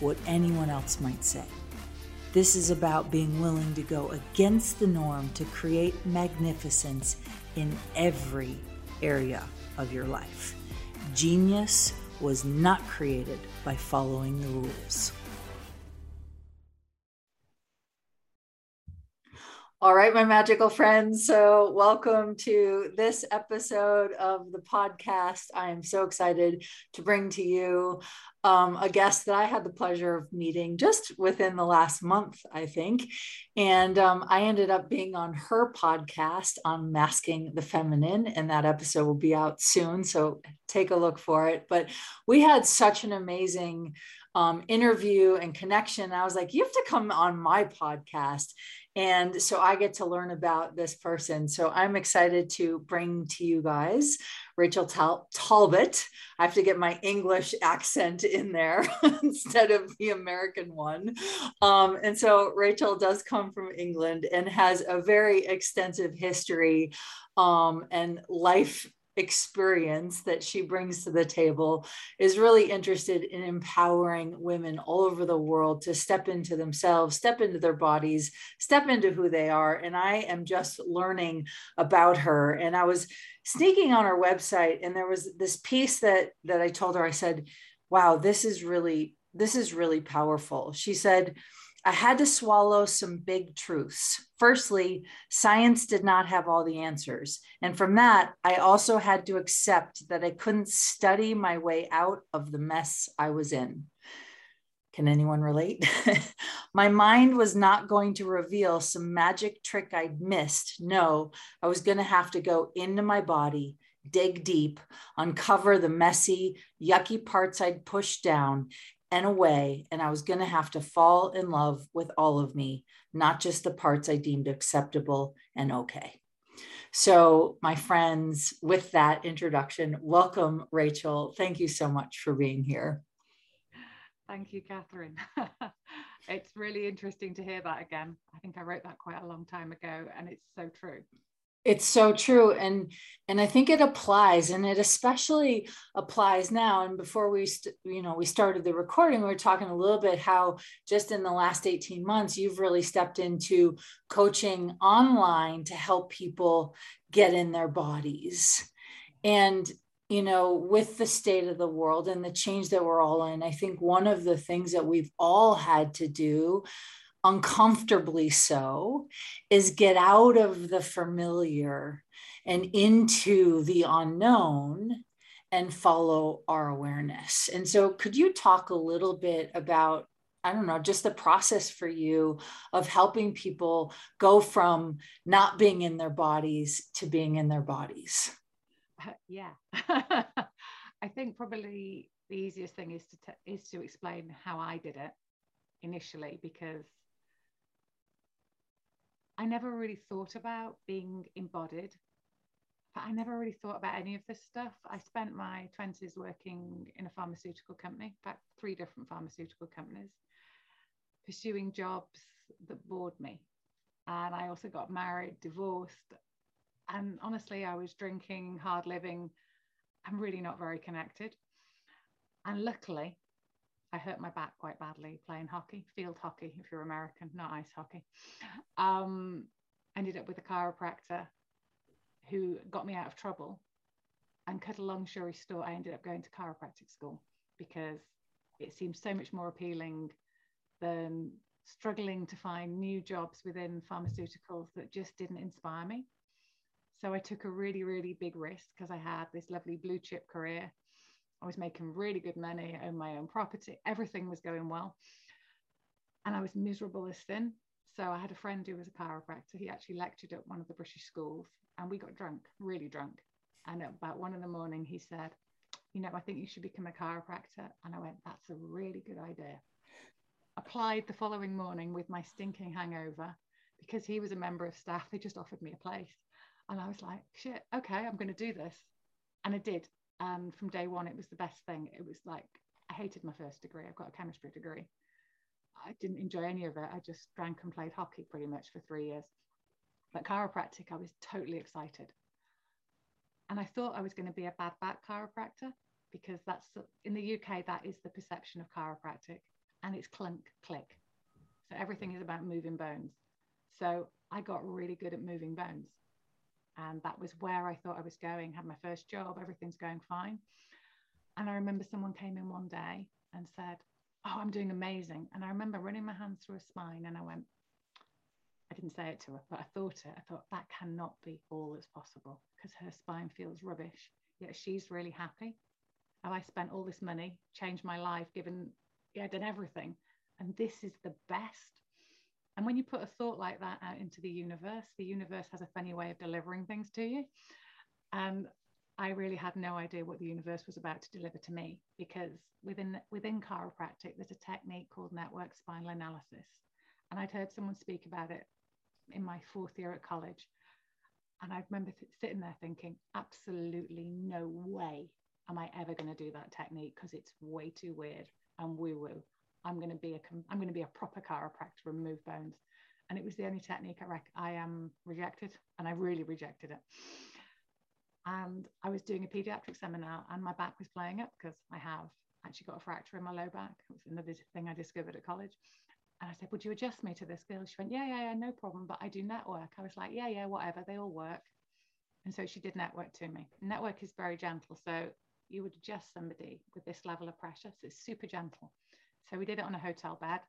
what anyone else might say. This is about being willing to go against the norm to create magnificence in every area of your life. Genius was not created by following the rules. All right, my magical friends. So, welcome to this episode of the podcast. I am so excited to bring to you um, a guest that I had the pleasure of meeting just within the last month, I think. And um, I ended up being on her podcast on masking the feminine, and that episode will be out soon. So, take a look for it. But we had such an amazing um, interview and connection. I was like, you have to come on my podcast. And so I get to learn about this person. So I'm excited to bring to you guys Rachel Tal- Talbot. I have to get my English accent in there instead of the American one. Um, and so Rachel does come from England and has a very extensive history um, and life experience that she brings to the table is really interested in empowering women all over the world to step into themselves, step into their bodies, step into who they are. And I am just learning about her. And I was sneaking on her website and there was this piece that that I told her I said, "Wow, this is really this is really powerful." She said, I had to swallow some big truths. Firstly, science did not have all the answers. And from that, I also had to accept that I couldn't study my way out of the mess I was in. Can anyone relate? my mind was not going to reveal some magic trick I'd missed. No, I was going to have to go into my body, dig deep, uncover the messy, yucky parts I'd pushed down, and away, and I was going to have to fall in love with all of me, not just the parts I deemed acceptable and okay. So, my friends, with that introduction, welcome, Rachel. Thank you so much for being here. Thank you, Catherine. it's really interesting to hear that again. I think I wrote that quite a long time ago, and it's so true it's so true and and i think it applies and it especially applies now and before we st- you know we started the recording we were talking a little bit how just in the last 18 months you've really stepped into coaching online to help people get in their bodies. And you know with the state of the world and the change that we're all in i think one of the things that we've all had to do uncomfortably so, is get out of the familiar and into the unknown and follow our awareness. And so, could you talk a little bit about? I don't know, just the process for you of helping people go from not being in their bodies to being in their bodies. Uh, yeah. I think probably the easiest thing is to t- is to explain how I did it initially because I never really thought about being embodied. But I never really thought about any of this stuff. I spent my 20s working in a pharmaceutical company, in fact, three different pharmaceutical companies, pursuing jobs that bored me. And I also got married, divorced. And honestly, I was drinking, hard living. I'm really not very connected. And luckily, I hurt my back quite badly playing hockey, field hockey, if you're American, not ice hockey. Um, ended up with a chiropractor who got me out of trouble. And cut a long story short, I ended up going to chiropractic school because it seemed so much more appealing than struggling to find new jobs within pharmaceuticals that just didn't inspire me. So I took a really, really big risk because I had this lovely blue chip career I was making really good money, I owned my own property, everything was going well. And I was miserable as sin. So I had a friend who was a chiropractor. He actually lectured at one of the British schools and we got drunk, really drunk. And at about one in the morning, he said, You know, I think you should become a chiropractor. And I went, That's a really good idea. applied the following morning with my stinking hangover because he was a member of staff. They just offered me a place. And I was like, shit, okay, I'm going to do this. And I did. And from day one, it was the best thing. It was like, I hated my first degree. I've got a chemistry degree. I didn't enjoy any of it. I just drank and played hockey pretty much for three years. But chiropractic, I was totally excited. And I thought I was going to be a bad back chiropractor because that's in the UK, that is the perception of chiropractic and it's clunk click. So everything is about moving bones. So I got really good at moving bones. And that was where I thought I was going, had my first job, everything's going fine. And I remember someone came in one day and said, Oh, I'm doing amazing. And I remember running my hands through her spine and I went, I didn't say it to her, but I thought it. I thought that cannot be all that's possible because her spine feels rubbish, yet she's really happy. And I spent all this money, changed my life, given, yeah, done everything. And this is the best. And when you put a thought like that out into the universe, the universe has a funny way of delivering things to you. And I really had no idea what the universe was about to deliver to me because within within chiropractic, there's a technique called network spinal analysis. And I'd heard someone speak about it in my fourth year at college. And I remember th- sitting there thinking, absolutely no way am I ever going to do that technique because it's way too weird and woo woo. I'm going to be a I'm going to be a proper chiropractor and move bones. And it was the only technique I rec- I um, rejected, and I really rejected it. And I was doing a pediatric seminar, and my back was playing up because I have actually got a fracture in my low back. It was another thing I discovered at college. And I said, Would you adjust me to this girl? She went, Yeah, yeah, yeah, no problem. But I do network. I was like, Yeah, yeah, whatever. They all work. And so she did network to me. Network is very gentle. So you would adjust somebody with this level of pressure. So it's super gentle. So we did it on a hotel bed.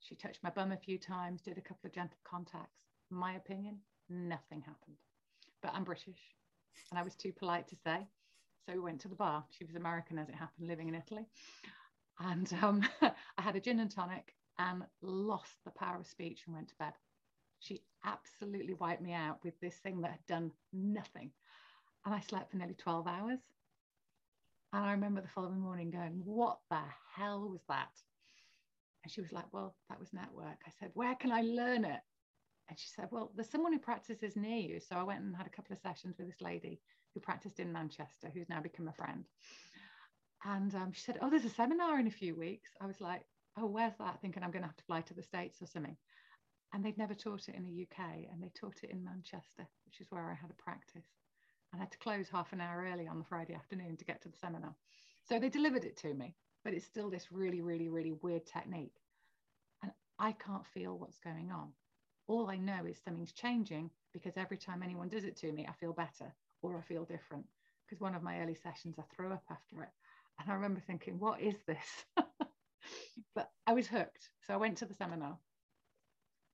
She touched my bum a few times, did a couple of gentle contacts. My opinion, nothing happened. But I'm British and I was too polite to say. So we went to the bar. She was American as it happened, living in Italy. And um, I had a gin and tonic and lost the power of speech and went to bed. She absolutely wiped me out with this thing that had done nothing. And I slept for nearly 12 hours. And I remember the following morning going, What the hell was that? And she was like, Well, that was network. I said, Where can I learn it? And she said, Well, there's someone who practices near you. So I went and had a couple of sessions with this lady who practiced in Manchester, who's now become a friend. And um, she said, Oh, there's a seminar in a few weeks. I was like, oh, where's that? Thinking I'm going to have to fly to the States or something. And they'd never taught it in the UK and they taught it in Manchester, which is where I had a practice. And I had to close half an hour early on the Friday afternoon to get to the seminar. So they delivered it to me, but it's still this really, really, really weird technique. And I can't feel what's going on. All I know is something's changing because every time anyone does it to me, I feel better or I feel different. Because one of my early sessions, I threw up after it. And I remember thinking, what is this? but I was hooked. So I went to the seminar.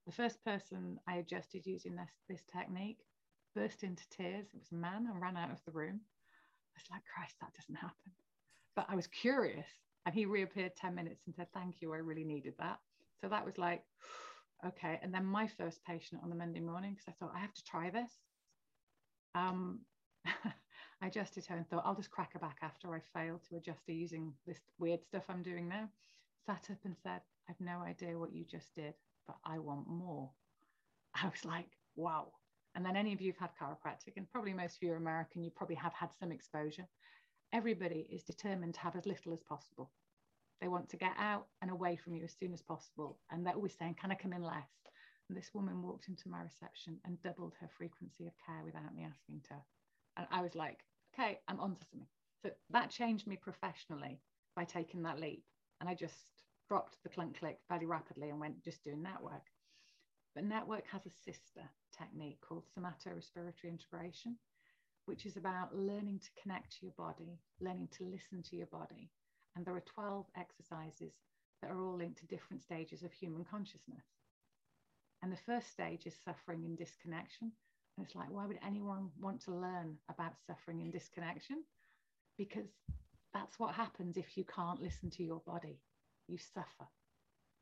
The first person I adjusted using this, this technique burst into tears. It was a man and ran out of the room. I was like, Christ, that doesn't happen. But I was curious. And he reappeared 10 minutes and said, Thank you. I really needed that. So that was like, okay. And then my first patient on the Monday morning, because I thought, I have to try this. Um, I adjusted her and thought, I'll just crack her back after I fail to adjust her using this weird stuff I'm doing now sat up and said, I've no idea what you just did, but I want more. I was like, wow. And then any of you who've had chiropractic, and probably most of you are American, you probably have had some exposure. Everybody is determined to have as little as possible. They want to get out and away from you as soon as possible. And they're always saying, Can I come in less? And this woman walked into my reception and doubled her frequency of care without me asking to. And I was like, Okay, I'm onto something. So that changed me professionally by taking that leap. And I just dropped the clunk click fairly rapidly and went just doing network. But network has a sister technique called somato-respiratory integration, which is about learning to connect to your body, learning to listen to your body. And there are 12 exercises that are all linked to different stages of human consciousness. And the first stage is suffering and disconnection. And it's like, why would anyone want to learn about suffering and disconnection? Because that's what happens if you can't listen to your body. You suffer.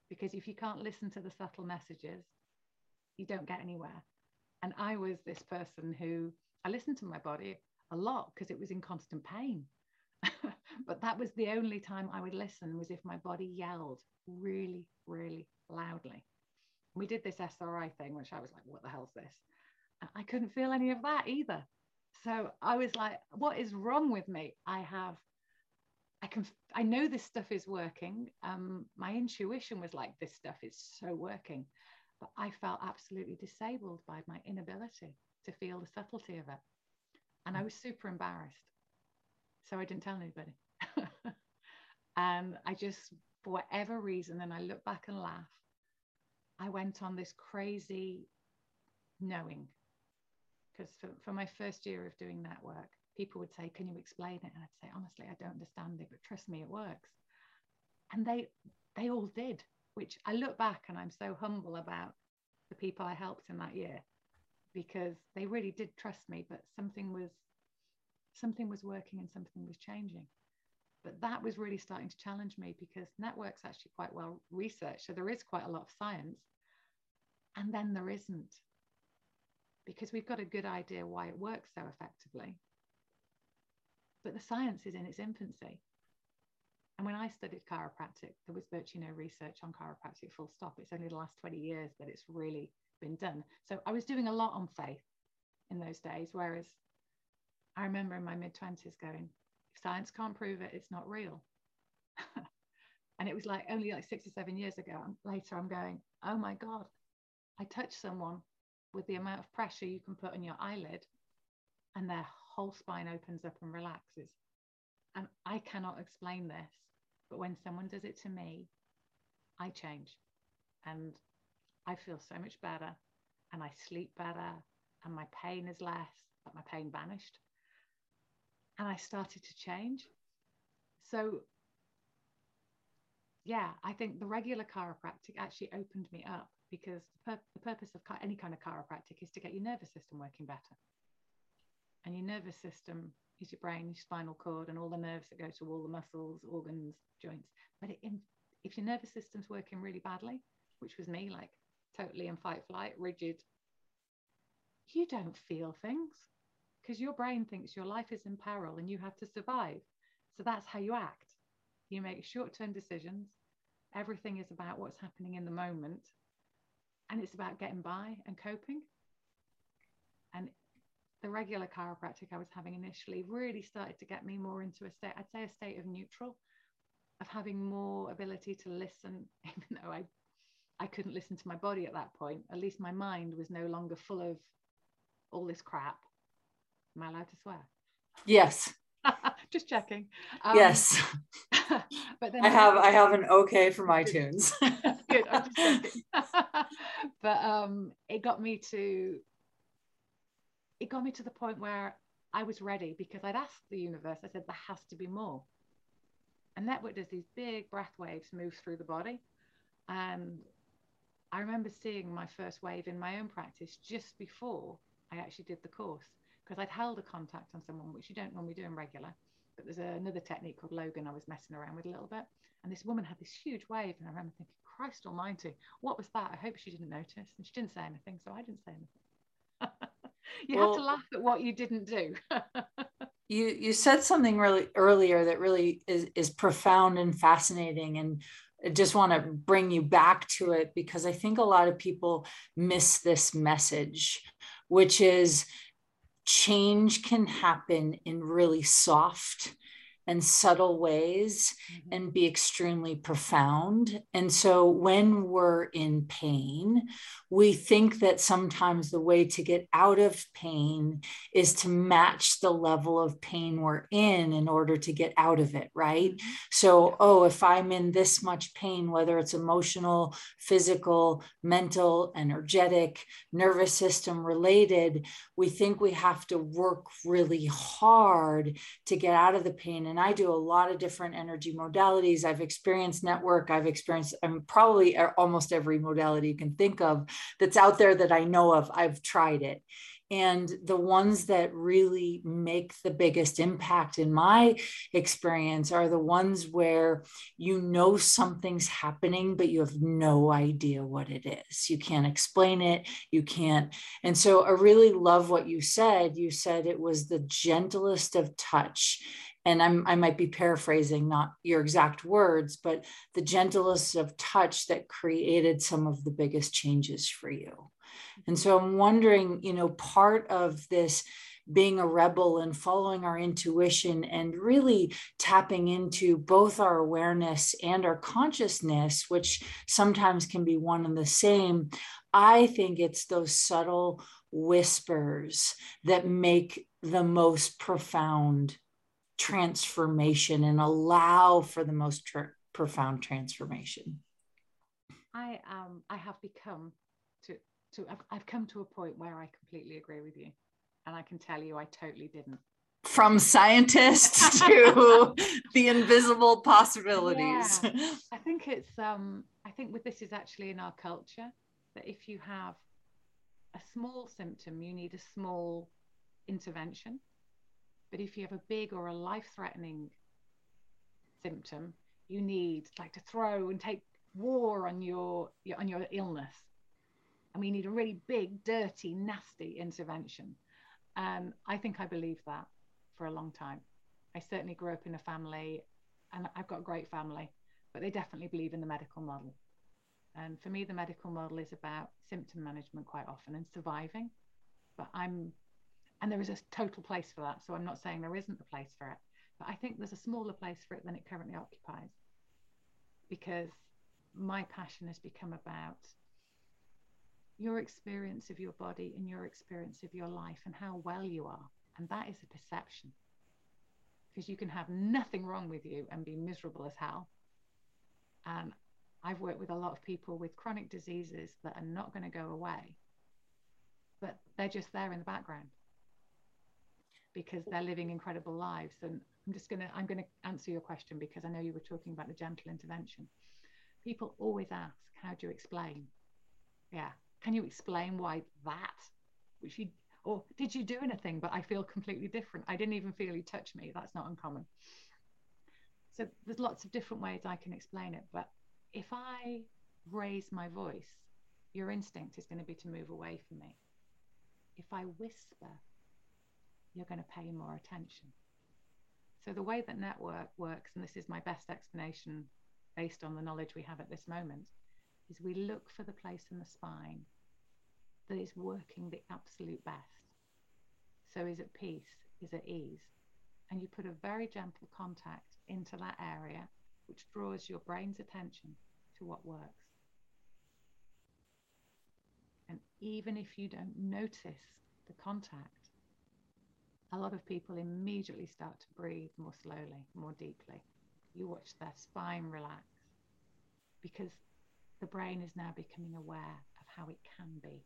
Because if you can't listen to the subtle messages, you don't get anywhere. And I was this person who I listened to my body a lot because it was in constant pain. but that was the only time I would listen was if my body yelled really, really loudly. We did this SRI thing, which I was like, what the hell's this? I couldn't feel any of that either. So I was like, what is wrong with me? I have, I can, I know this stuff is working. Um, my intuition was like, this stuff is so working. But I felt absolutely disabled by my inability to feel the subtlety of it. And I mm. was super embarrassed. So I didn't tell anybody. and um, I just, for whatever reason, and I look back and laugh, I went on this crazy knowing because for, for my first year of doing that work, people would say, Can you explain it? And I'd say, Honestly, I don't understand it, but trust me, it works. And they they all did, which I look back and I'm so humble about the people I helped in that year because they really did trust me, but something was something was working and something was changing. But that was really starting to challenge me because network's actually quite well researched. So there is quite a lot of science. And then there isn't because we've got a good idea why it works so effectively. But the science is in its infancy. And when I studied chiropractic, there was virtually no research on chiropractic, full stop. It's only the last 20 years that it's really been done. So I was doing a lot on faith in those days, whereas I remember in my mid 20s going, if science can't prove it, it's not real. and it was like only like six or seven years ago, later, I'm going, oh my God, I touched someone with the amount of pressure you can put on your eyelid, and their whole spine opens up and relaxes. And I cannot explain this, but when someone does it to me, I change and I feel so much better and I sleep better and my pain is less, but my pain vanished. And I started to change. So, yeah, I think the regular chiropractic actually opened me up because the, pur- the purpose of any kind of chiropractic is to get your nervous system working better. And your nervous system is your brain, your spinal cord, and all the nerves that go to all the muscles, organs, joints. But it, if your nervous system's working really badly, which was me, like totally in fight flight, rigid, you don't feel things because your brain thinks your life is in peril and you have to survive. So that's how you act. You make short term decisions. Everything is about what's happening in the moment and it's about getting by and coping. And the regular chiropractic I was having initially really started to get me more into a state, I'd say a state of neutral, of having more ability to listen, even though I I couldn't listen to my body at that point. At least my mind was no longer full of all this crap. Am I allowed to swear? Yes. Just checking. Um, yes. but then I have I have an okay from iTunes. Good. But um, it got me to it got me to the point where I was ready because I'd asked the universe. I said there has to be more. And that network does these big breath waves move through the body, and I remember seeing my first wave in my own practice just before I actually did the course because I'd held a contact on someone, which you don't normally do in regular. But there's another technique called Logan I was messing around with a little bit. And this woman had this huge wave. And I remember thinking, Christ almighty, what was that? I hope she didn't notice. And she didn't say anything. So I didn't say anything. You well, have to laugh at what you didn't do. you you said something really earlier that really is, is profound and fascinating. And I just want to bring you back to it because I think a lot of people miss this message, which is change can happen in really soft and subtle ways mm-hmm. and be extremely profound. And so when we're in pain, we think that sometimes the way to get out of pain is to match the level of pain we're in in order to get out of it, right? Mm-hmm. So, oh, if I'm in this much pain, whether it's emotional, physical, mental, energetic, nervous system related, we think we have to work really hard to get out of the pain. And I do a lot of different energy modalities. I've experienced network, I've experienced I'm probably almost every modality you can think of that's out there that I know of. I've tried it. And the ones that really make the biggest impact in my experience are the ones where you know something's happening, but you have no idea what it is. You can't explain it. You can't. And so I really love what you said. You said it was the gentlest of touch and I'm, I might be paraphrasing, not your exact words, but the gentlest of touch that created some of the biggest changes for you. And so I'm wondering, you know, part of this being a rebel and following our intuition and really tapping into both our awareness and our consciousness, which sometimes can be one and the same. I think it's those subtle whispers that make the most profound transformation and allow for the most tr- profound transformation. I um I have become to to I've, I've come to a point where I completely agree with you and I can tell you I totally didn't. From scientists to the invisible possibilities. Yeah. I think it's um I think with this is actually in our culture that if you have a small symptom, you need a small intervention. But if you have a big or a life-threatening symptom, you need like to throw and take war on your, your on your illness. And we need a really big, dirty, nasty intervention. Um, I think I believed that for a long time. I certainly grew up in a family, and I've got a great family, but they definitely believe in the medical model. And for me, the medical model is about symptom management quite often and surviving. But I'm, and there is a total place for that. So I'm not saying there isn't a place for it, but I think there's a smaller place for it than it currently occupies. Because my passion has become about your experience of your body and your experience of your life and how well you are. And that is a perception. Because you can have nothing wrong with you and be miserable as hell. And I've worked with a lot of people with chronic diseases that are not going to go away, but they're just there in the background because they're living incredible lives. And I'm just going to I'm going to answer your question because I know you were talking about the gentle intervention. People always ask, "How do you explain?" Yeah, can you explain why that? Which you or did you do anything? But I feel completely different. I didn't even feel you touch me. That's not uncommon. So there's lots of different ways I can explain it. But if I raise my voice, your instinct is going to be to move away from me. If I whisper, you're going to pay more attention. So the way that network works, and this is my best explanation based on the knowledge we have at this moment, is we look for the place in the spine that is working the absolute best. So is at peace, is at ease. And you put a very gentle contact into that area, which draws your brain's attention to what works. And even if you don't notice the contact, a lot of people immediately start to breathe more slowly, more deeply. You watch their spine relax because the brain is now becoming aware of how it can be.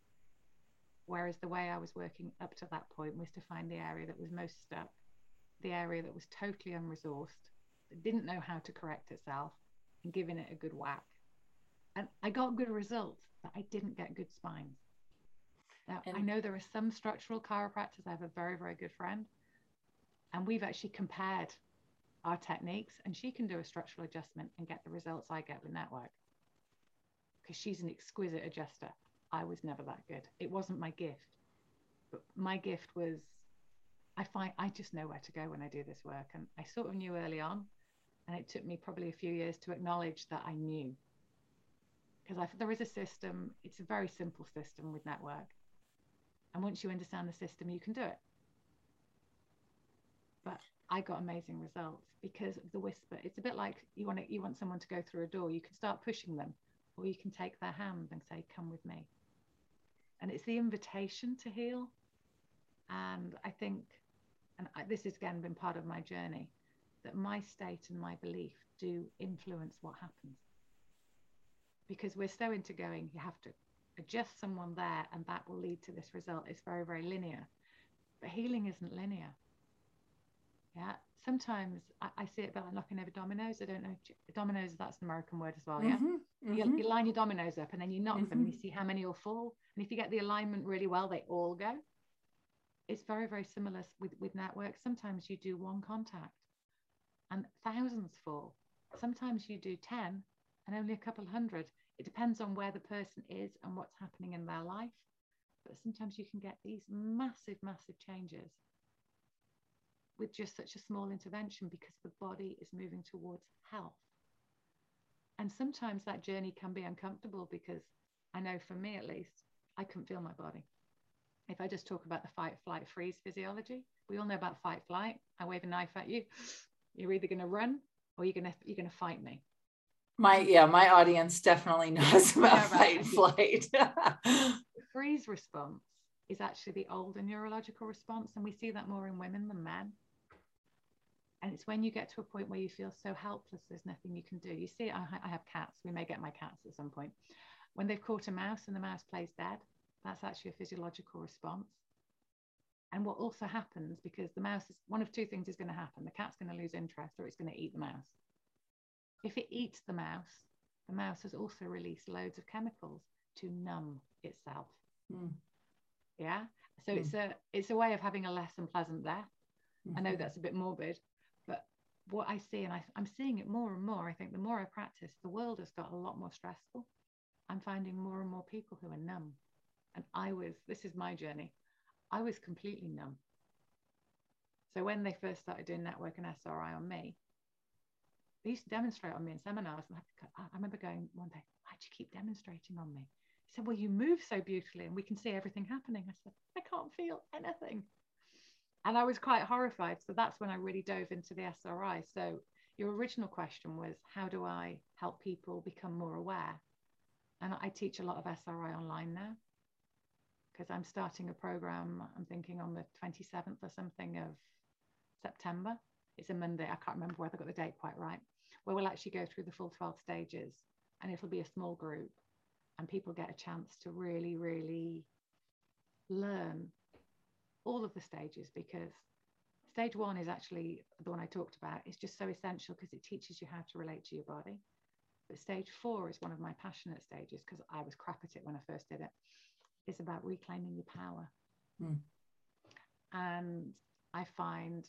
Whereas the way I was working up to that point was to find the area that was most stuck, the area that was totally unresourced, that didn't know how to correct itself, and giving it a good whack. And I got good results, but I didn't get good spines. Now, I know there are some structural chiropractors. I have a very, very good friend, and we've actually compared our techniques, and she can do a structural adjustment and get the results I get with network because she's an exquisite adjuster. I was never that good. It wasn't my gift. But my gift was I find I just know where to go when I do this work. And I sort of knew early on. And it took me probably a few years to acknowledge that I knew. Because there is a system, it's a very simple system with network. And once you understand the system, you can do it. But I got amazing results because of the whisper. It's a bit like you want to, you want someone to go through a door. You can start pushing them or you can take their hand and say, Come with me. And it's the invitation to heal. And I think, and I, this has again been part of my journey, that my state and my belief do influence what happens. Because we're so into going, you have to adjust someone there, and that will lead to this result. It's very, very linear. But healing isn't linear. Yeah. Sometimes I, I see it about like knocking over dominoes. I don't know. Dominoes, that's an American word as well. Yeah. Mm-hmm, mm-hmm. You, you, line your dominoes up and then you knock mm-hmm. them and you see how many will fall. And if you get the alignment really well, they all go. It's very, very similar with, with networks. Sometimes you do one contact and thousands fall. Sometimes you do 10 and only a couple hundred. It depends on where the person is and what's happening in their life. But sometimes you can get these massive, massive changes with just such a small intervention because the body is moving towards health. And sometimes that journey can be uncomfortable because I know for me at least, I couldn't feel my body. If I just talk about the fight, flight, freeze physiology, we all know about fight, flight. I wave a knife at you. You're either going to run or you're going to you're going to fight me. My yeah, my audience definitely knows about fight, flight. the freeze response is actually the older neurological response, and we see that more in women than men. And it's when you get to a point where you feel so helpless, there's nothing you can do. You see, I, I have cats. We may get my cats at some point. When they've caught a mouse and the mouse plays dead, that's actually a physiological response. And what also happens, because the mouse is one of two things is going to happen the cat's going to lose interest or it's going to eat the mouse. If it eats the mouse, the mouse has also released loads of chemicals to numb itself. Mm. Yeah. So mm. it's a it's a way of having a less unpleasant death. Mm-hmm. I know mm-hmm. that's a bit morbid, but what I see, and I, I'm seeing it more and more, I think the more I practice, the world has got a lot more stressful. I'm finding more and more people who are numb. And I was, this is my journey, I was completely numb. So when they first started doing network and SRI on me, they used to demonstrate on me in seminars. And I, I remember going one day, why'd you keep demonstrating on me? He said, well, you move so beautifully and we can see everything happening. I said, I can't feel anything. And I was quite horrified. So that's when I really dove into the SRI. So your original question was, how do I help people become more aware? And I teach a lot of SRI online now because I'm starting a program, I'm thinking on the 27th or something of September. It's a Monday. I can't remember whether I got the date quite right, where we'll actually go through the full 12 stages and it'll be a small group and people get a chance to really, really learn all of the stages because stage one is actually the one I talked about. It's just so essential because it teaches you how to relate to your body. But stage four is one of my passionate stages because I was crap at it when I first did it. It's about reclaiming your power. Mm. And I find,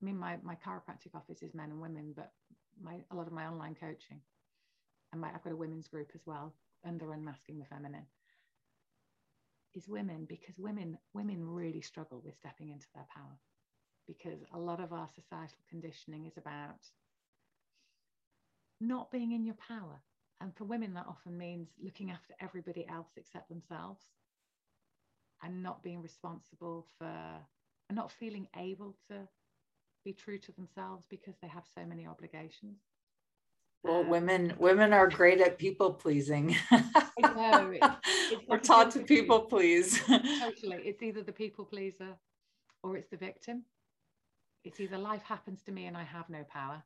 I mean, my, my chiropractic office is men and women, but my a lot of my online coaching, and my, I've got a women's group as well under unmasking the feminine, is women because women women really struggle with stepping into their power. Because a lot of our societal conditioning is about not being in your power. And for women, that often means looking after everybody else except themselves and not being responsible for and not feeling able to be true to themselves because they have so many obligations. Well, um, women women are great at people pleasing. know, it's, it's We're taught to people please. totally. It's either the people pleaser or it's the victim. It's either life happens to me and I have no power,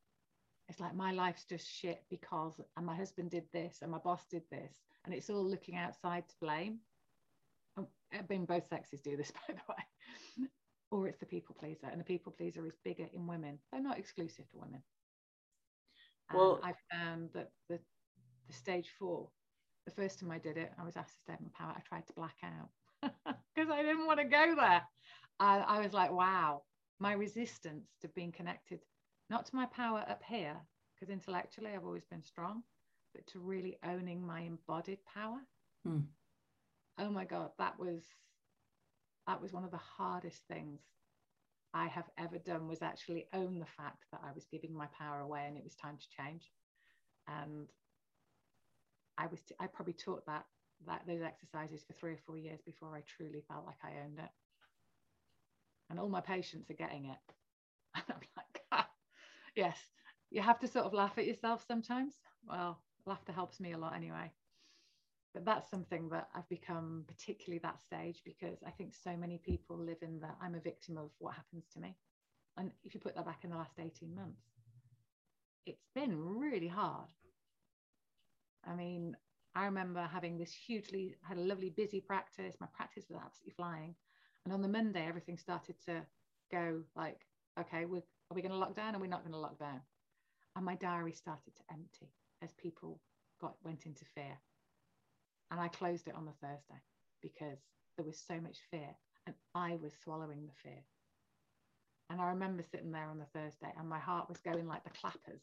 it's like my life's just shit because and my husband did this and my boss did this and it's all looking outside to blame oh, i mean both sexes do this by the way or it's the people pleaser and the people pleaser is bigger in women. They're not exclusive to women. Well i found that the, the stage four the first time i did it i was asked to step in power. I tried to black out because i didn't want to go there. I, I was like wow. My resistance to being connected not to my power up here, because intellectually I've always been strong, but to really owning my embodied power. Hmm. Oh my God, that was that was one of the hardest things I have ever done was actually own the fact that I was giving my power away and it was time to change. And I was t- I probably taught that that those exercises for three or four years before I truly felt like I owned it. And all my patients are getting it. And I'm like, ah, yes, you have to sort of laugh at yourself sometimes. Well, laughter helps me a lot anyway. But that's something that I've become particularly that stage because I think so many people live in that I'm a victim of what happens to me. And if you put that back in the last 18 months, it's been really hard. I mean, I remember having this hugely, had a lovely busy practice. My practice was absolutely flying. And on the Monday, everything started to go like, okay, we're are we going to lock down? Are we not going to lock down? And my diary started to empty as people got went into fear. And I closed it on the Thursday because there was so much fear and I was swallowing the fear. And I remember sitting there on the Thursday and my heart was going like the clappers.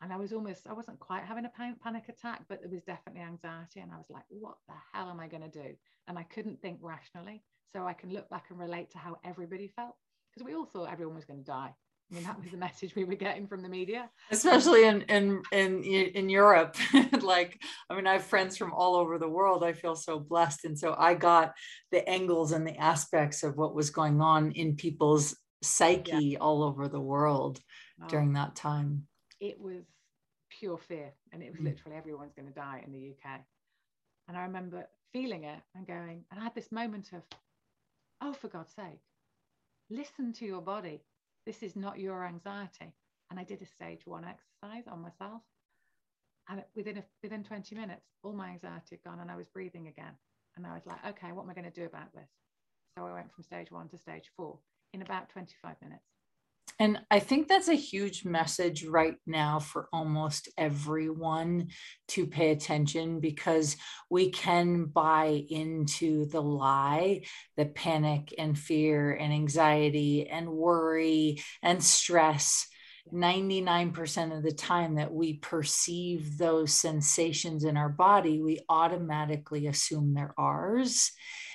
And I was almost, I wasn't quite having a panic attack, but there was definitely anxiety. And I was like, what the hell am I going to do? And I couldn't think rationally. So I can look back and relate to how everybody felt because we all thought everyone was going to die. I mean, that was the message we were getting from the media, especially in in in in Europe. like, I mean, I have friends from all over the world. I feel so blessed, and so I got the angles and the aspects of what was going on in people's psyche yeah. all over the world oh. during that time. It was pure fear, and it was mm. literally everyone's going to die in the UK. And I remember feeling it and going, and I had this moment of, oh, for God's sake, listen to your body this is not your anxiety. And I did a stage one exercise on myself. And within a, within 20 minutes, all my anxiety had gone and I was breathing again. And I was like, okay, what am I going to do about this? So I went from stage one to stage four in about 25 minutes. And I think that's a huge message right now for almost everyone to pay attention because we can buy into the lie that panic and fear and anxiety and worry and stress 99% of the time that we perceive those sensations in our body, we automatically assume they're ours.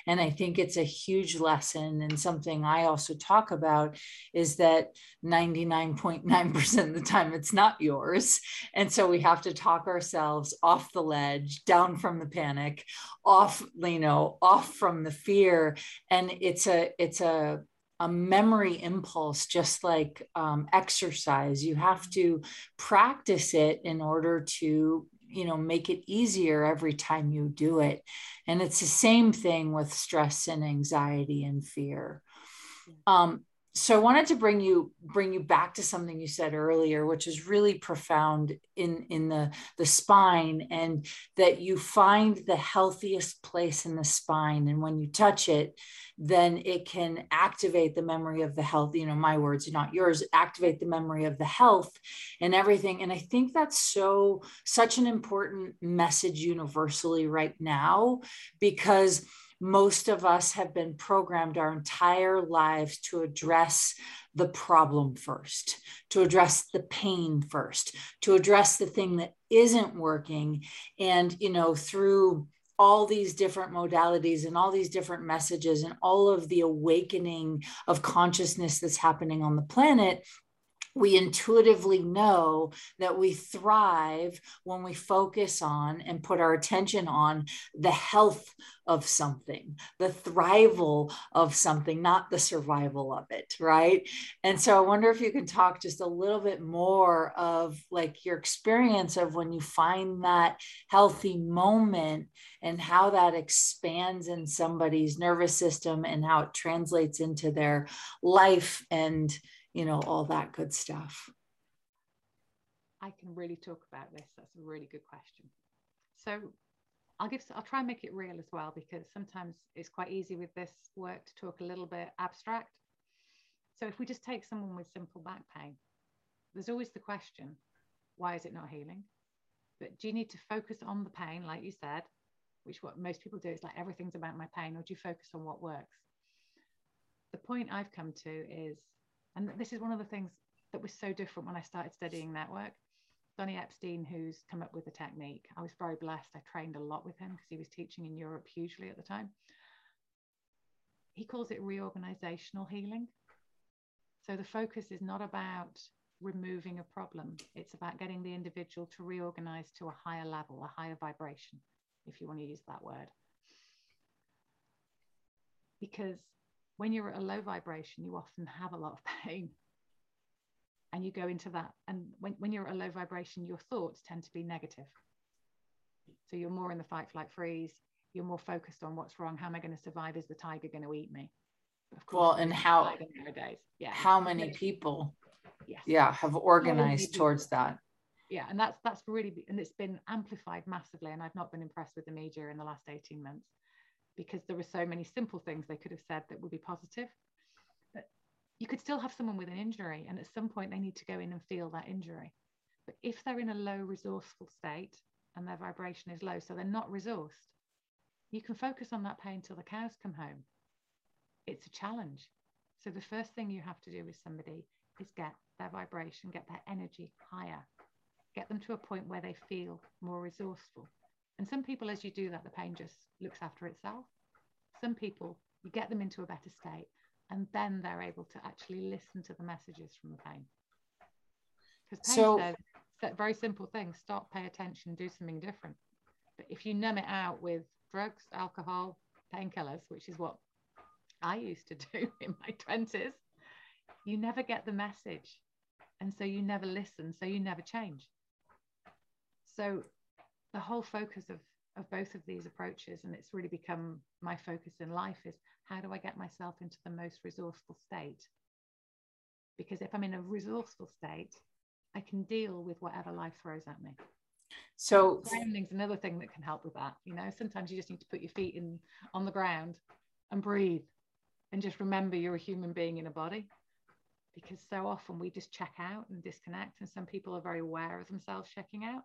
And I think it's a huge lesson. And something I also talk about is that 99.9% of the time it's not yours. And so we have to talk ourselves off the ledge, down from the panic, off, you know, off from the fear. And it's a, it's a, a memory impulse, just like um, exercise. You have to practice it in order to, you know, make it easier every time you do it. And it's the same thing with stress and anxiety and fear. Um, so I wanted to bring you bring you back to something you said earlier, which is really profound in in the the spine, and that you find the healthiest place in the spine, and when you touch it, then it can activate the memory of the health. You know, my words, not yours. Activate the memory of the health and everything. And I think that's so such an important message universally right now because most of us have been programmed our entire lives to address the problem first, to address the pain first, to address the thing that isn't working. And, you know, through all these different modalities and all these different messages and all of the awakening of consciousness that's happening on the planet, we intuitively know that we thrive when we focus on and put our attention on the health of something, the thrival of something, not the survival of it, right? And so I wonder if you can talk just a little bit more of like your experience of when you find that healthy moment and how that expands in somebody's nervous system and how it translates into their life and you know, all that good stuff? I can really talk about this. That's a really good question. So I'll give I'll try and make it real as well because sometimes it's quite easy with this work to talk a little bit abstract. So if we just take someone with simple back pain, there's always the question, why is it not healing? But do you need to focus on the pain, like you said, which what most people do is like everything's about my pain, or do you focus on what works? The point I've come to is and this is one of the things that was so different when I started studying network. Donny Epstein, who's come up with the technique, I was very blessed. I trained a lot with him because he was teaching in Europe hugely at the time. He calls it reorganizational healing. So the focus is not about removing a problem, it's about getting the individual to reorganize to a higher level, a higher vibration, if you want to use that word. Because when you're at a low vibration, you often have a lot of pain. And you go into that. And when, when you're at a low vibration, your thoughts tend to be negative. So you're more in the fight, flight, freeze. You're more focused on what's wrong. How am I going to survive? Is the tiger going to eat me? Of course, well, and how nowadays, yeah. How many people, yes. yeah, have organized towards that? Yeah, and that's that's really and it's been amplified massively. And I've not been impressed with the media in the last 18 months because there were so many simple things they could have said that would be positive. You could still have someone with an injury, and at some point they need to go in and feel that injury. But if they're in a low resourceful state and their vibration is low, so they're not resourced, you can focus on that pain till the cows come home. It's a challenge. So the first thing you have to do with somebody is get their vibration, get their energy higher, get them to a point where they feel more resourceful. And some people, as you do that, the pain just looks after itself. Some people, you get them into a better state And then they're able to actually listen to the messages from the pain. Because pain So- says that very simple thing stop, pay attention, do something different. But if you numb it out with drugs, alcohol, painkillers, which is what I used to do in my 20s, you never get the message. And so you never listen, so you never change. So the whole focus of, of both of these approaches, and it's really become my focus in life, is how do I get myself into the most resourceful state? Because if I'm in a resourceful state, I can deal with whatever life throws at me. So Grounding's another thing that can help with that. You know, sometimes you just need to put your feet in on the ground and breathe and just remember you're a human being in a body. Because so often we just check out and disconnect, and some people are very aware of themselves checking out,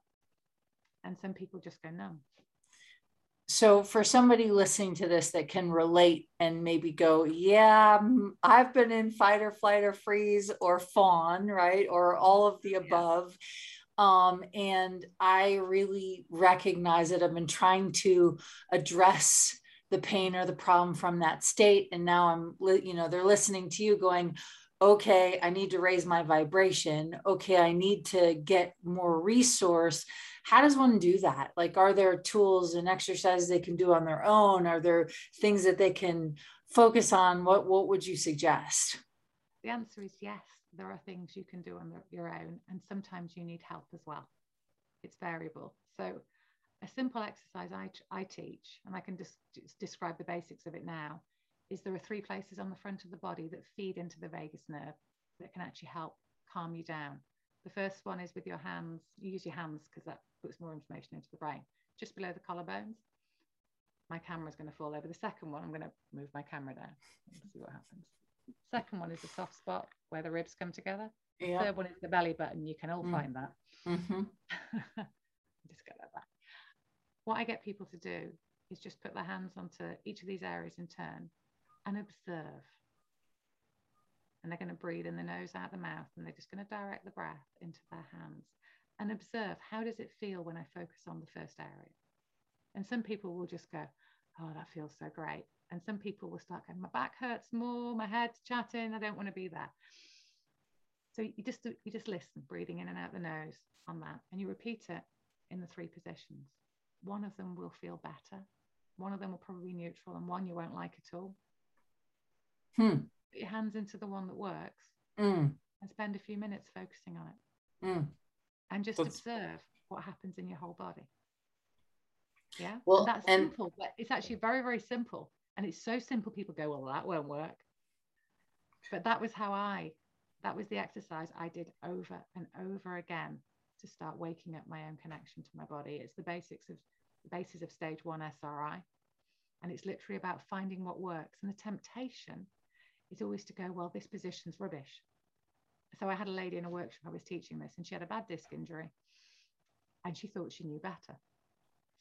and some people just go numb. So for somebody listening to this that can relate and maybe go yeah mm, i've been in fight or flight or freeze or fawn right or all of the above um, and i really recognize it. I've been trying to address the pain or the problem from that state and now i'm you know they're listening to you going okay i need to raise my vibration. Okay i need to get more resource how does one do that like are there tools and exercises they can do on their own are there things that they can focus on what what would you suggest The answer is yes, there are things you can do on your own, and sometimes you need help as well. It's variable. So, a simple exercise i, I teach, and I can just, describe the basics of it now, is there are three places on the front of the body that feed into the vagus nerve that can actually help calm you down. The first one is with your hands. You use your hands because that puts more information into the brain, just below the collarbones. My camera's going to fall over. The second one, I'm going to move my camera down and see what happens. Second one is the soft spot where the ribs come together. yeah Third one is the belly button. You can all Mm. find that. Mm-hmm. just get that back. What I get people to do is just put their hands onto each of these areas in turn and observe. And they're going to breathe in the nose, out the mouth, and they're just going to direct the breath into their hands and observe how does it feel when I focus on the first area. And some people will just go, oh, that feels so great. And some people will start going, my back hurts more, my head's chatting, I don't want to be there. So you just you just listen, breathing in and out the nose on that, and you repeat it in the three positions. One of them will feel better, one of them will probably be neutral, and one you won't like at all. Hmm. Put your hands into the one that works Mm, and spend a few minutes focusing on it, mm. and just That's- observe what happens in your whole body. Yeah, Well, and that's and- simple, but it's actually very very simple, and it's so simple. People go, well, that won't work. But that was how I that was the exercise I did over and over again to start waking up my own connection to my body. It's the basics of the basis of stage one SRI. And it's literally about finding what works. And the temptation is always to go, well, this position's rubbish. So I had a lady in a workshop, I was teaching this, and she had a bad disc injury. And she thought she knew better.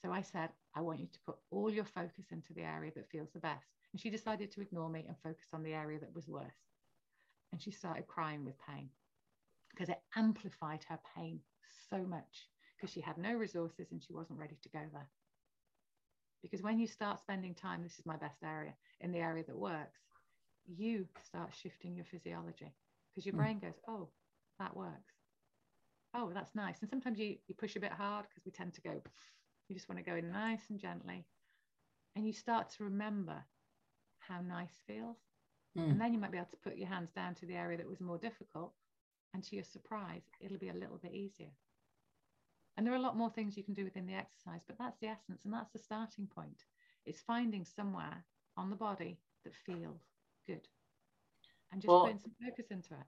So I said, I want you to put all your focus into the area that feels the best. And she decided to ignore me and focus on the area that was worse and she started crying with pain because it amplified her pain so much because she had no resources and she wasn't ready to go there. Because when you start spending time, this is my best area, in the area that works, you start shifting your physiology because your Mm. brain goes, oh, that works. Oh, that's nice. And sometimes you, you push a bit hard because we tend to go, you just want to go in nice and gently. And you start to remember how nice feels. Mm. And then you might be able to put your hands down to the area that was more difficult. And to your surprise, it'll be a little bit easier. And there are a lot more things you can do within the exercise, but that's the essence and that's the starting point. It's finding somewhere on the body that feels good and just Well- putting some focus into it.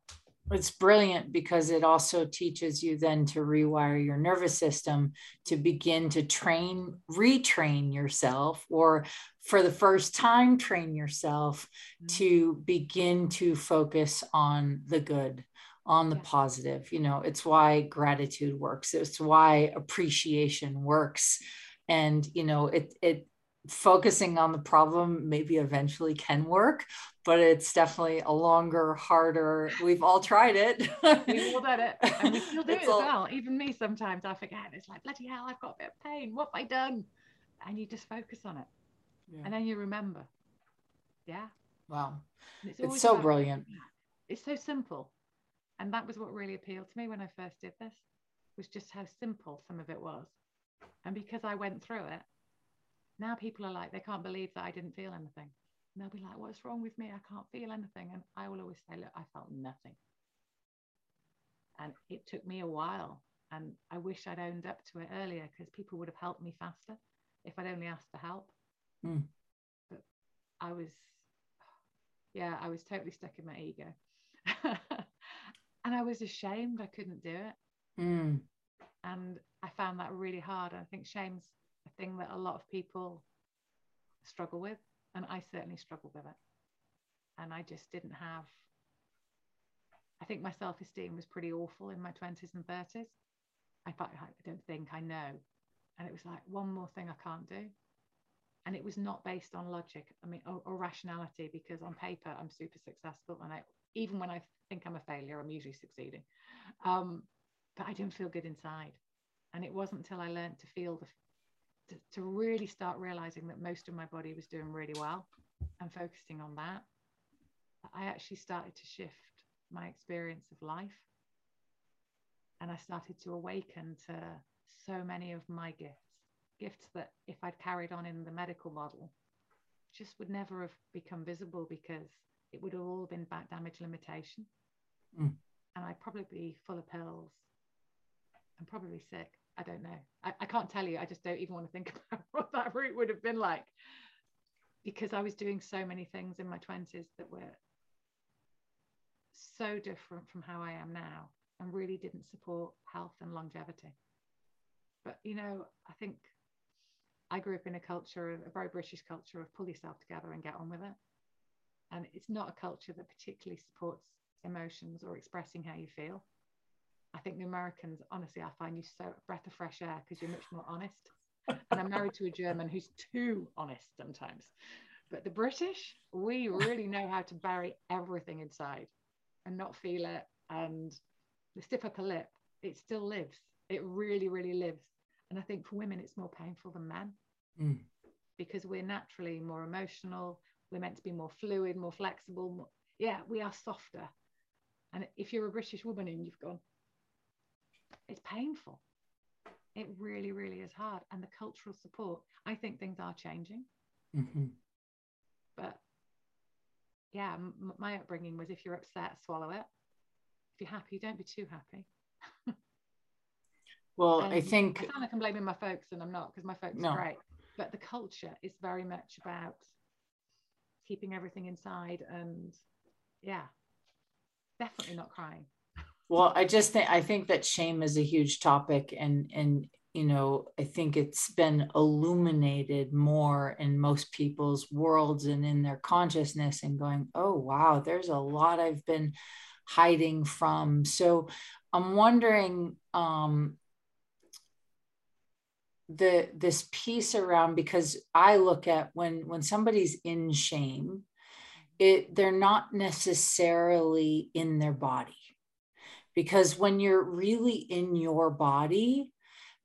It's brilliant because it also teaches you then to rewire your nervous system to begin to train, retrain yourself, or for the first time, train yourself Mm. to begin to focus on the good, on the Yeah. positive. You know, it's why gratitude works, it's why appreciation works. And, you know, it, it, focusing on the problem maybe eventually can work but it's definitely a longer harder we've all tried it We've all done it. And we still do it It's as all- well. Even me, sometimes I forget. Oh, it's like, bloody hell, I've got a bit of pain. What have I done? And you just focus on it. Yeah. And then you remember. Yeah. Wow. It's, it's so brilliant. It's so simple. And that was what really appealed to me when I first did this, was just how simple some of it was. And because I went through it, now people are like, they can't believe that I didn't feel anything. And they'll be like, what's wrong with me? I can't feel anything. And I will always say, look, I felt nothing. And it took me a while. And I wish I'd owned up to it earlier because people would have helped me faster if I'd only asked for help. Mm. But I was, yeah, I was totally stuck in my ego. and I was ashamed I couldn't do it. Mm. And I found that really hard. I think shame's a thing that a lot of people struggle with. And I certainly struggled with it. And I just didn't have, I think my self esteem was pretty awful in my 20s and 30s. I thought, I don't think I know. And it was like, one more thing I can't do. And it was not based on logic, I mean, or, or rationality, because on paper, I'm super successful. And I, even when I think I'm a failure, I'm usually succeeding. Um, but I didn't feel good inside. And it wasn't until I learned to feel the, to, to really start realizing that most of my body was doing really well and focusing on that, I actually started to shift my experience of life. And I started to awaken to so many of my gifts, gifts that if I'd carried on in the medical model, just would never have become visible because it would all have all been back damage limitation. Mm. And I'd probably be full of pills and probably sick. I don't know. I, I can't tell you. I just don't even want to think about what that route would have been like because I was doing so many things in my 20s that were so different from how I am now and really didn't support health and longevity. But, you know, I think I grew up in a culture, a very British culture of pull yourself together and get on with it. And it's not a culture that particularly supports emotions or expressing how you feel. I think the Americans, honestly, I find you so breath of fresh air because you're much more honest. and I'm married to a German who's too honest sometimes. But the British, we really know how to bury everything inside and not feel it. And the stiff upper lip, it still lives. It really, really lives. And I think for women, it's more painful than men mm. because we're naturally more emotional. We're meant to be more fluid, more flexible. More, yeah, we are softer. And if you're a British woman and you've gone, it's painful. It really, really is hard. And the cultural support, I think things are changing. Mm-hmm. But yeah, m- my upbringing was if you're upset, swallow it. If you're happy, don't be too happy. well, I think I sound like I'm blaming my folks, and I'm not because my folks no. are great. But the culture is very much about keeping everything inside and yeah, definitely not crying well i just think i think that shame is a huge topic and and you know i think it's been illuminated more in most people's worlds and in their consciousness and going oh wow there's a lot i've been hiding from. So i'm wondering um the this piece around because i look at when when somebody's in shame it they're not necessarily in their body because when you're really in your body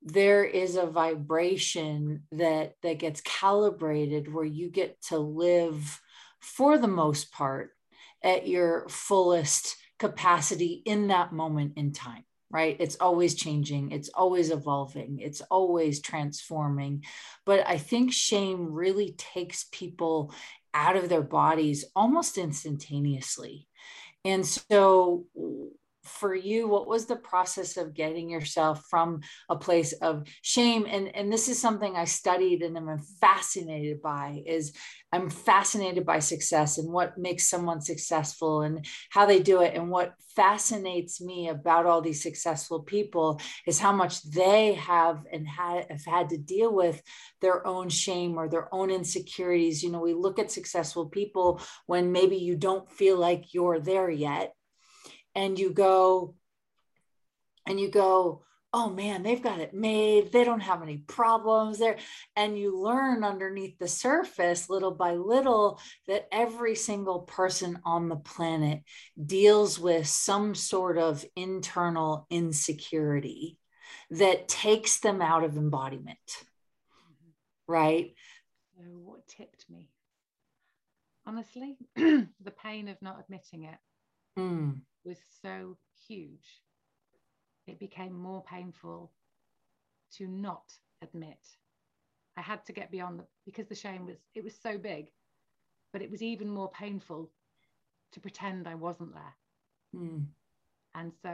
there is a vibration that that gets calibrated where you get to live for the most part at your fullest capacity in that moment in time right? It's always changing. It's always evolving. It's always transforming. But i think shame really takes people out of their bodies almost instantaneously. And so for you what was the process of getting yourself from a place of shame? And and this is something i studied and i'm fascinated by is i'm fascinated by success and what makes someone successful and how they do it. And what fascinates me about all these successful people is how much they have and have had to deal with their own shame or their own insecurities. You know we look at successful people when maybe you don't feel like you're there yet and you go and you go oh man they've got it made. They don't have any problems there. And you learn underneath the surface little by little that every single person on the planet deals with some sort of internal insecurity that takes them out of embodiment right? So what tipped me? Honestly, the pain of not admitting it. Mm. Was so huge. It became more painful to not admit. I had to get beyond the, because the shame was, it was so big, but it was even more painful to pretend I wasn't there. Mm. And so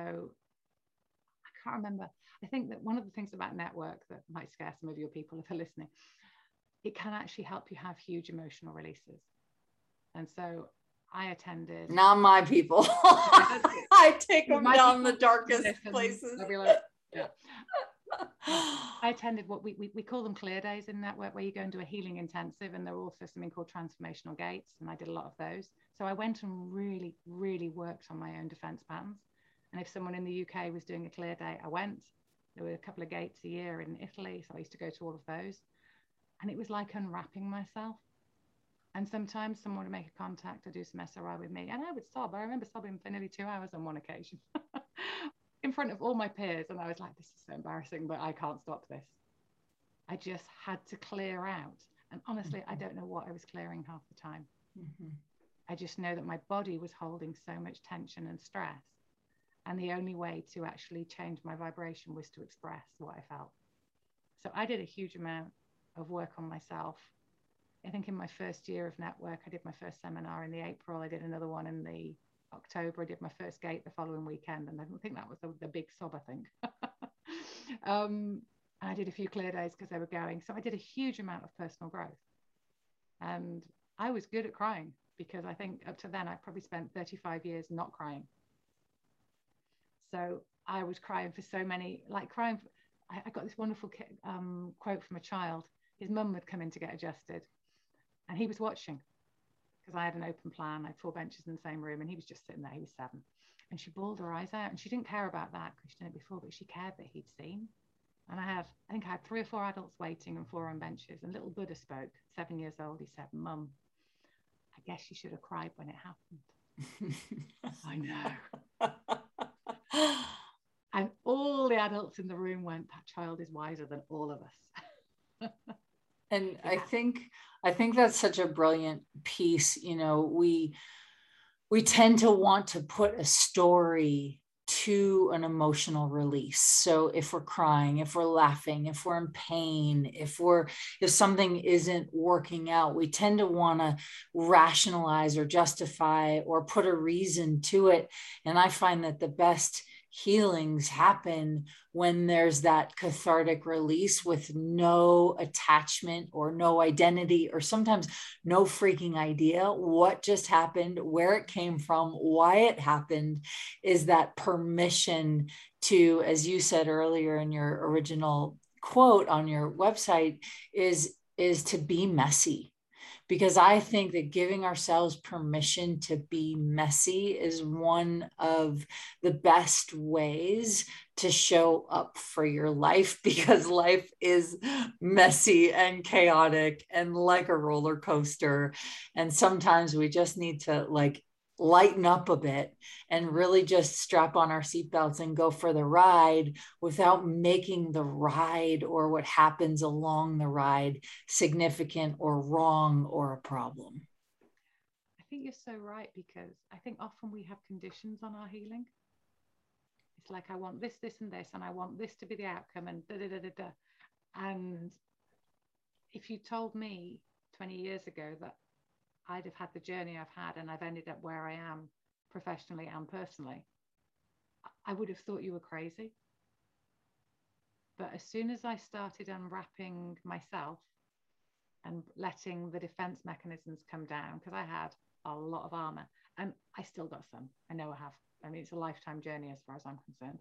I can't remember. I think that one of the things about network that might scare some of your people if they're listening, it can actually help you have huge emotional releases. And so I attended. Not my people. I take them My down the darkest places. Like, yeah. I attended what we, we, we call them clear days in network, where you go and do a healing intensive, and there are also something called transformational gates, and I did a lot of those. So I went and really, really worked on my own defense patterns. And if someone in the UK was doing a clear day, I went. There were a couple of gates a year in Italy, so I used to go to all of those. And it was like unwrapping myself. And sometimes someone would make a contact or do some SRI with me, and I would sob. I remember sobbing for nearly two hours on one occasion in front of all my peers. And I was like, this is so embarrassing, but I can't stop this. I just had to clear out. And honestly, I don't know what I was clearing half the time. Mhm. I just know that my body was holding so much tension and stress. And the only way to actually change my vibration was to express what I felt. So I did a huge amount of work on myself. I think in my first year of network, I did my first seminar in the April. I did another one in the October. I did my first gate the following weekend. And I think that was the, the big sob, I think. um, and I did a few clear days because they were going. So I did a huge amount of personal growth. And I was good at crying because I think up to then I probably spent 35 years not crying. So I was crying for so many, like crying. For, I, I got this wonderful um, quote from a child. His mum would come in to get adjusted, and he was watching because I had an open plan. I had four benches in the same room, and he was just sitting there. He was seven, and she bawled her eyes out, and she didn't care about that because she'd done it before, but she cared that he'd seen. And I had, I think I had three or four adults waiting and four on benches. And little Buddha spoke, seven years old. He said, "Mum, I guess you should have cried when it happened." I know. And all the adults in the room went, that child is wiser than all of us. and i think i think that's such a brilliant piece you know we we tend to want to put a story to an emotional release. So if we're crying if we're laughing if we're in pain if we're if something isn't working out we tend to want to rationalize or justify or put a reason to it. And i find that the best healings happen when there's that cathartic release with no attachment or no identity or sometimes no freaking idea what just happened where it came from why it happened is that permission to as you said earlier in your original quote on your website is is to be messy because I think that giving ourselves permission to be messy is one of the best ways to show up for your life because life is messy and chaotic and like a roller coaster. And sometimes we just need to like lighten up a bit and really just strap on our seatbelts and go for the ride without making the ride or what happens along the ride significant or wrong or a problem. I think you're so right because I think often we have conditions on our healing. It's like, I want this, this, and this, and I want this to be the outcome, and da da da da da. And if you told me 20 years ago that I'd have had the journey I've had and I've ended up where I am professionally and personally, I would have thought you were crazy. But as soon as I started unwrapping myself and letting the defense mechanisms come down, because I had a lot of armor and I still got some. I know I have. I mean, it's a lifetime journey as far as I'm concerned.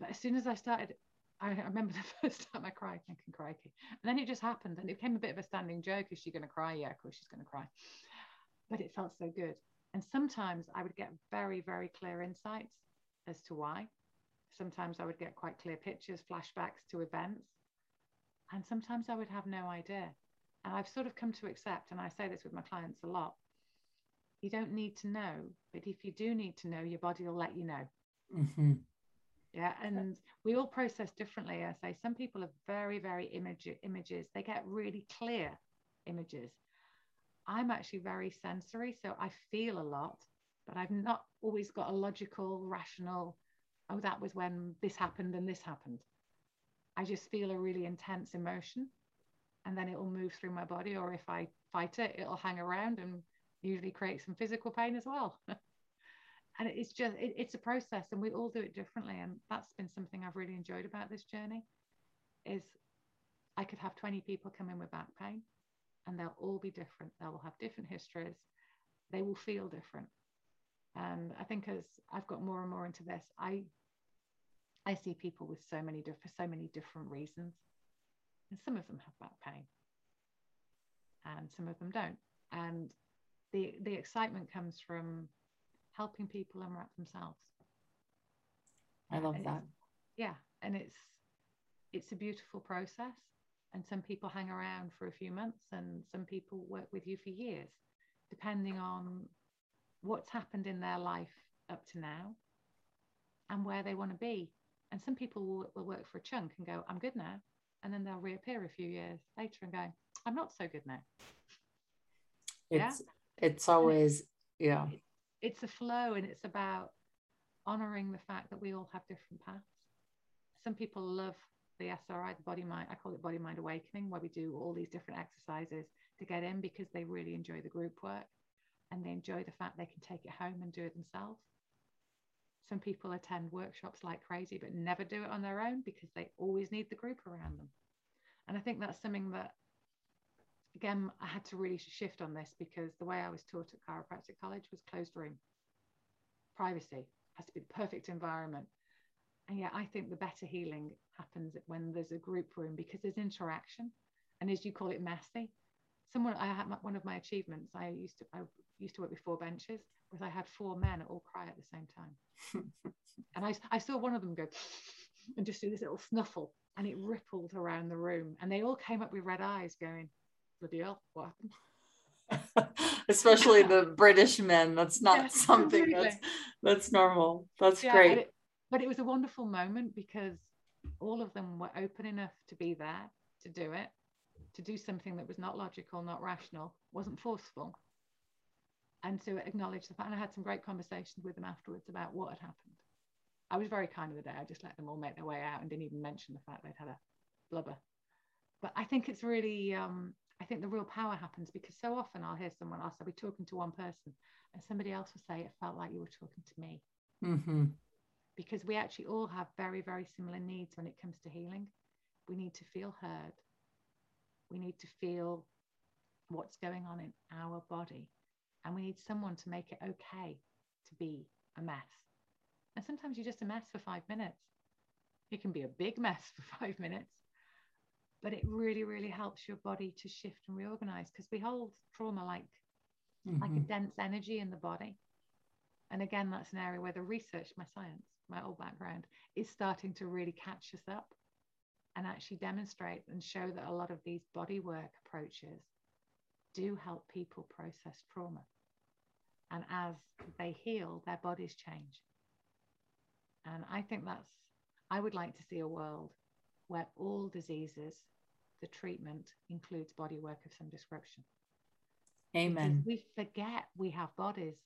But as soon as I started, I remember the first time I cried, thinking, crikey. And then it just happened. And it became a bit of a standing joke. Is she going to cry? Yeah, of course she's going to cry. But it felt so good. And sometimes I would get very, very clear insights as to why. Sometimes I would get quite clear pictures, flashbacks to events. And sometimes I would have no idea. And I've sort of come to accept, and I say this with my clients a lot you don't need to know, but if you do need to know, your body will let you know. Mm-hmm. Yeah, and we all process differently. I say some people are very, very image images. They get really clear images. I'm actually very sensory, so I feel a lot, but I've not always got a logical, rational, oh, that was when this happened and this happened. I just feel a really intense emotion and then it will move through my body. Or if I fight it, it'll hang around and usually create some physical pain as well. and it's just, it, it's a process and we all do it differently. And that's been something I've really enjoyed about this journey is I could have 20 people come in with back pain and they'll all be different. They'll have different histories. They will feel different. And I think as I've got more and more into this, I I see people with so many different for so many different reasons. And some of them have back pain. And some of them don't. And the the excitement comes from helping people unwrap themselves. I love that. Yeah. And it's it's a beautiful process and some people hang around for a few months and some people work with you for years depending on what's happened in their life up to now and where they want to be and some people will, will work for a chunk and go i'm good now and then they'll reappear a few years later and go i'm not so good now it's yeah? it's always yeah it's a flow and it's about honoring the fact that we all have different paths some people love the SRI, the body mind, I call it body mind awakening, where we do all these different exercises to get in because they really enjoy the group work and they enjoy the fact they can take it home and do it themselves. Some people attend workshops like crazy, but never do it on their own because they always need the group around them. And I think that's something that, again, I had to really shift on this because the way I was taught at chiropractic college was closed room. Privacy has to be the perfect environment and yeah, I think the better healing happens when there's a group room because there's interaction, and as you call it, messy. Someone I had one of my achievements. I used to I used to work with four benches, was I had four men all cry at the same time, and I I saw one of them go and just do this little snuffle, and it rippled around the room, and they all came up with red eyes, going, "Bloody hell, what happened?" Especially the British men. That's not something that's that's normal. That's yeah, great but it was a wonderful moment because all of them were open enough to be there to do it to do something that was not logical not rational wasn't forceful and to acknowledge the fact and i had some great conversations with them afterwards about what had happened i was very kind of the day i just let them all make their way out and didn't even mention the fact they'd had a blubber but i think it's really um, think the real power happens because so often i'll hear someone else i'll be talking to one person and somebody else will say it felt like you were talking to me mm-hmm because we actually all have very, very similar needs when it comes to healing. We need to feel heard. We need to feel what's going on in our body. And we need someone to make it okay to be a mess. And sometimes you're just a mess for five minutes. It can be a big mess for five minutes, but it really, really helps your body to shift and reorganize because we hold trauma like, mm-hmm. like a mm-hmm. dense energy in the body. And again, that's an area where the research, my science, my old background, is starting to really catch us up and actually demonstrate and show that a lot of these body work approaches do help people process trauma. And as they heal, their bodies change. And I think that's, I would like to see a world where all diseases, the treatment includes body work of some description. Amen. Because we forget we have bodies.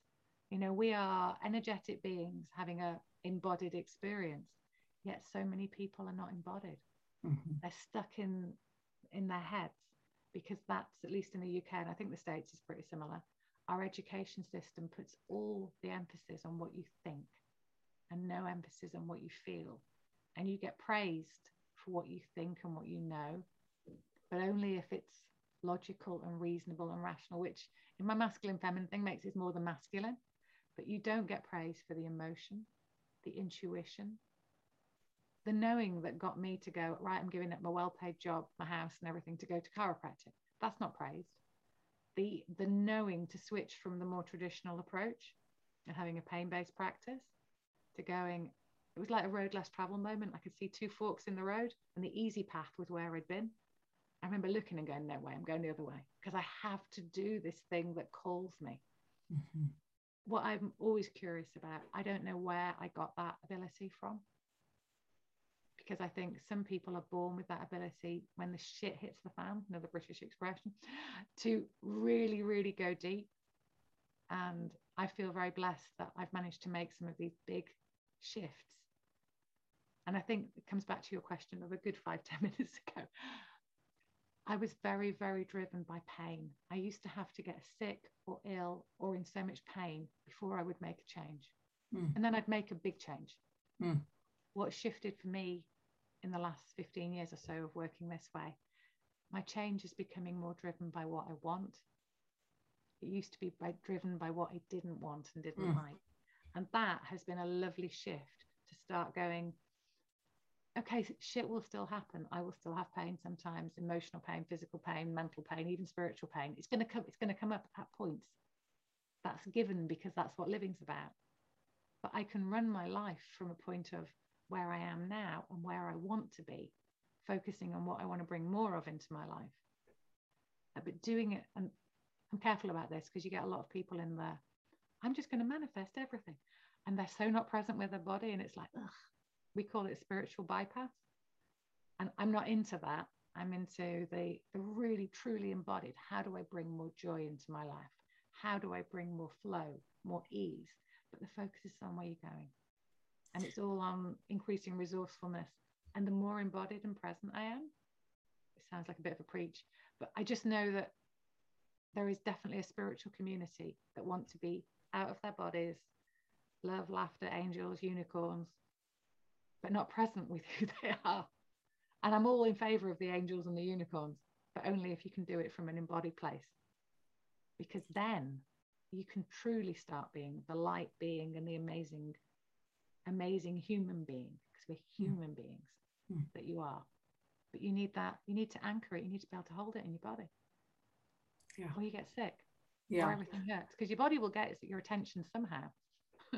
You know, we are energetic beings having a embodied experience yet so many people are not embodied mm-hmm. they're stuck in in their heads because that's at least in the uk and i think the states is pretty similar our education system puts all the emphasis on what you think and no emphasis on what you feel and you get praised for what you think and what you know but only if it's logical and reasonable and rational which in my masculine feminine thing makes it more than masculine but you don't get praise for the emotion the intuition, the knowing that got me to go, right, I'm giving up my well paid job, my house, and everything to go to chiropractic. That's not praised. The, the knowing to switch from the more traditional approach and having a pain based practice to going, it was like a road less travel moment. I could see two forks in the road, and the easy path was where I'd been. I remember looking and going, no way, I'm going the other way because I have to do this thing that calls me. Mm-hmm what I'm always curious about, I don't know where I got that ability from. because I think some people are born with that ability when the shit hits the fan, another British expression, to really, really go deep. And I feel very blessed that I've managed to make some of these big shifts. And I think it comes back to your question of a good five, ten minutes ago. I was very, very driven by pain. I used to have to get sick or ill or in so much pain before I would make a change. Mm. And then I'd make a big change. Mm. What shifted for me in the last 15 years or so of working this way, my change is becoming more driven by what I want. It used to be by, driven by what I didn't want and didn't mm. like. And that has been a lovely shift to start going, okay, shit will still happen. I will still have pain sometimes, emotional pain, physical pain, mental pain, even spiritual pain. It's gonna come, it's gonna come up at points. That's given because that's what living's about. But I can run my life from a point of where I am now and where I want to be, focusing on what I want to bring more of into my life. Uh, but doing it, and I'm careful about this because you get a lot of people in there. I'm just going to manifest everything. And they're so not present with their body. And it's like, ugh, we call it spiritual bypass. And I'm not into that. I'm into the, the really truly embodied. How do I bring more joy into my life? How do I bring more flow, more ease? But the focus is on where you're going. And it's all on increasing resourcefulness. And the more embodied and present I am, it sounds like a bit of a preach, but I just know that there is definitely a spiritual community that want to be out of their bodies, love, laughter, angels, unicorns, but not present with who they are. And I'm all in favor of the angels and the unicorns, but only if you can do it from an embodied place. Because then you can truly start being the light being and the amazing, amazing human being, because we're hmm. human mm. beings mm. that you are. But you need that, you need to anchor it, you need to be able to hold it in your body. Yeah. Or you get sick. Yeah. Or everything hurts. Because your body will get your attention somehow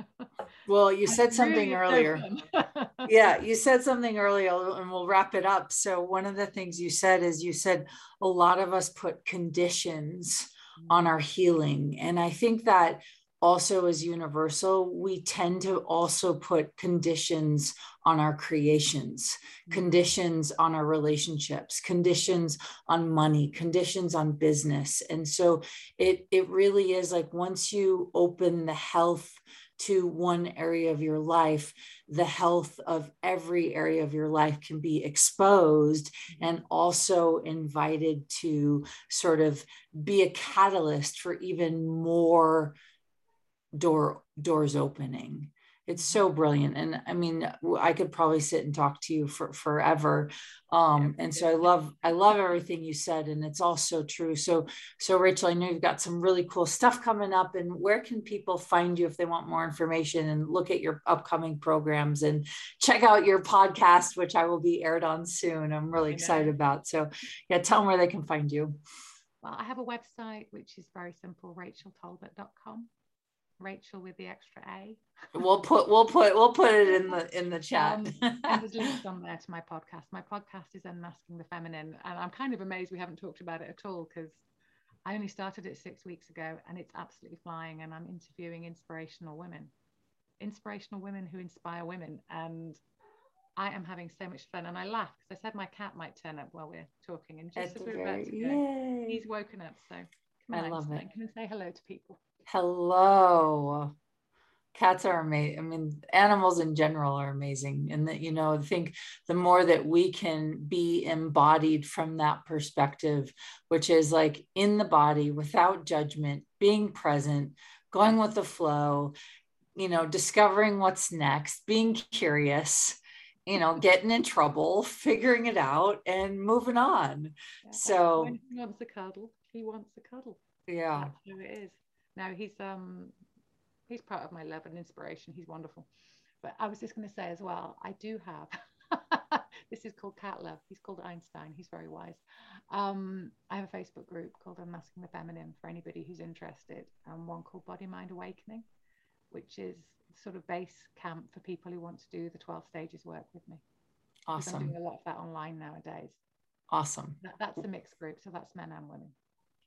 well, you said something earlier. yeah, you said something earlier, and we'll wrap it up. So, one of the things you said is you said a lot of us put conditions on mm. our healing. And I think that also is universal. We tend to also put conditions on our creations, conditions on our relationships, conditions on money, conditions on business. And so it, it really is like once you open the health to one area of your life, the health of every area of your life can be exposed mm-hmm. and also invited to sort of be a catalyst for even more door doors opening. It's so brilliant. And i mean i could probably sit and talk to you for forever. Um, and so i love i love everything you said and it's all so true. So so rachael i know you've got some really cool stuff coming up and where can people find you if they want more information and look at your upcoming programs and check out your podcast which i will be aired on soon. I'm really excited about. So yeah tell them where they can find you. Well i have a website which is very simple rachaeltalbot.com Rachael with the extra A. We'll put we'll put we'll put it in the in the chat. Um, and there's links on there to my podcast. My podcast is Unmasking the Feminine, and I'm kind of amazed we haven't talked about it at all because I only started it six weeks ago, and it's absolutely flying. And I'm interviewing inspirational women, inspirational women who inspire women, and I am having so much fun. And I laugh because I said my cat might turn up while we're talking, and just as we're about to go, he's woken up. So come on, I love it. Come and say hello to people. Hello. Cats are amazing. I mean, animals in general are amazing. And that, you know, I think the more that we can be embodied from that perspective, which is like in the body without judgment, being present, going with the flow, you know, discovering what's next, being curious, you know, getting in trouble, figuring it out, and moving on. Yeah, so he wants a cuddle. He wants a cuddle. Yeah. That's who it is. Now he's um he's part of my love and inspiration. He's wonderful. But I was just going to say as well, I do have this is called Cat Love. He's called Einstein. He's very wise. Um, I have a Facebook group called Unmasking the Feminine for anybody who's interested, and one called Body Mind Awakening, which is sort of base camp for people who want to do the 12 stages work with me. Awesome. I'm doing a lot of that online nowadays. Awesome. That, that's a mixed group, so that's men and women.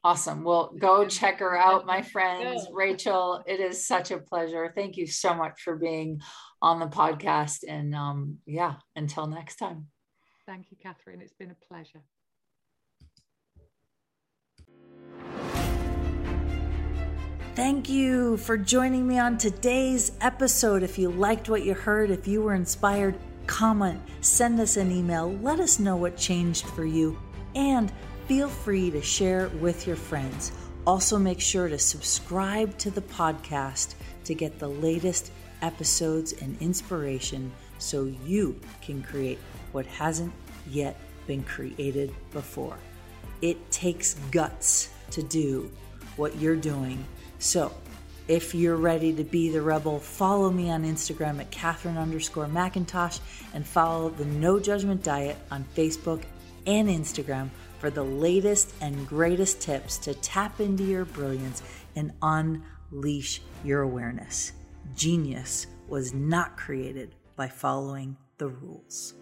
Awesome. Well, go check her out, my friends. Rachael, it is such a pleasure. Thank you so much for being on the podcast. And um, yeah, until next time. Thank you, Catherine. It's been a pleasure. Thank you for joining me on today's episode. If you liked what you heard, if you were inspired, comment, send us an email, let us know what changed for you, and feel free to share with your friends. Also, make sure to subscribe to the podcast to get the latest episodes and inspiration so you can create what hasn't yet been created before. It takes guts to do what you're doing. So, if you're ready to be the rebel, follow me on Instagram at Catherine underscore Macintosh and follow the No Judgment Diet on Facebook and Instagram for the latest and greatest tips to tap into your brilliance and unleash your awareness. Genius was not created by following the rules.